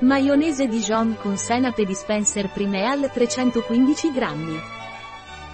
Maionese Dijon con senape dispenser Primeal 315 grammi.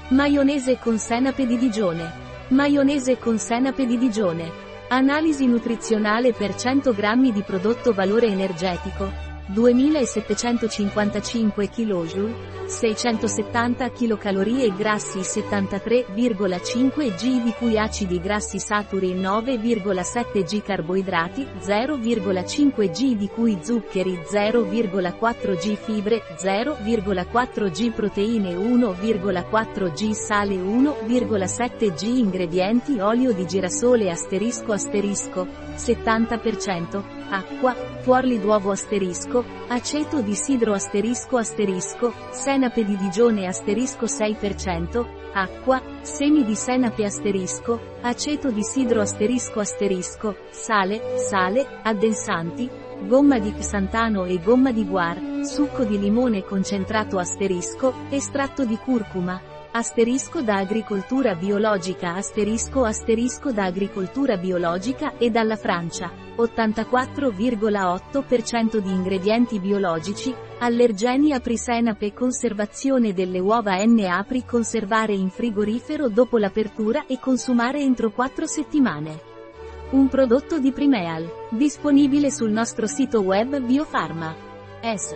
Maionese con senape di Digione. Maionese con senape di Digione. Analisi nutrizionale per 100 grammi di prodotto valore energetico. 2755 kJ, 670 kcal grassi 73,5 g di cui acidi grassi saturi 9,7 g carboidrati 0,5 g di cui zuccheri 0,4 g fibre 0,4 g proteine 1,4 g sale 1,7 g ingredienti olio di girasole asterisco asterisco 70% acqua tuorli d'uovo asterisco, aceto di sidro asterisco asterisco, senape di digione asterisco 6%, acqua, semi di senape asterisco, aceto di sidro asterisco asterisco, sale, sale, addensanti, gomma di xantano e gomma di guar, succo di limone concentrato asterisco, estratto di curcuma, Asterisco da agricoltura biologica Asterisco Asterisco da agricoltura biologica e dalla Francia. 84,8% di ingredienti biologici, allergeni aprisenape conservazione delle uova N apri conservare in frigorifero dopo l'apertura e consumare entro 4 settimane. Un prodotto di Primeal, disponibile sul nostro sito web Biofarma. S.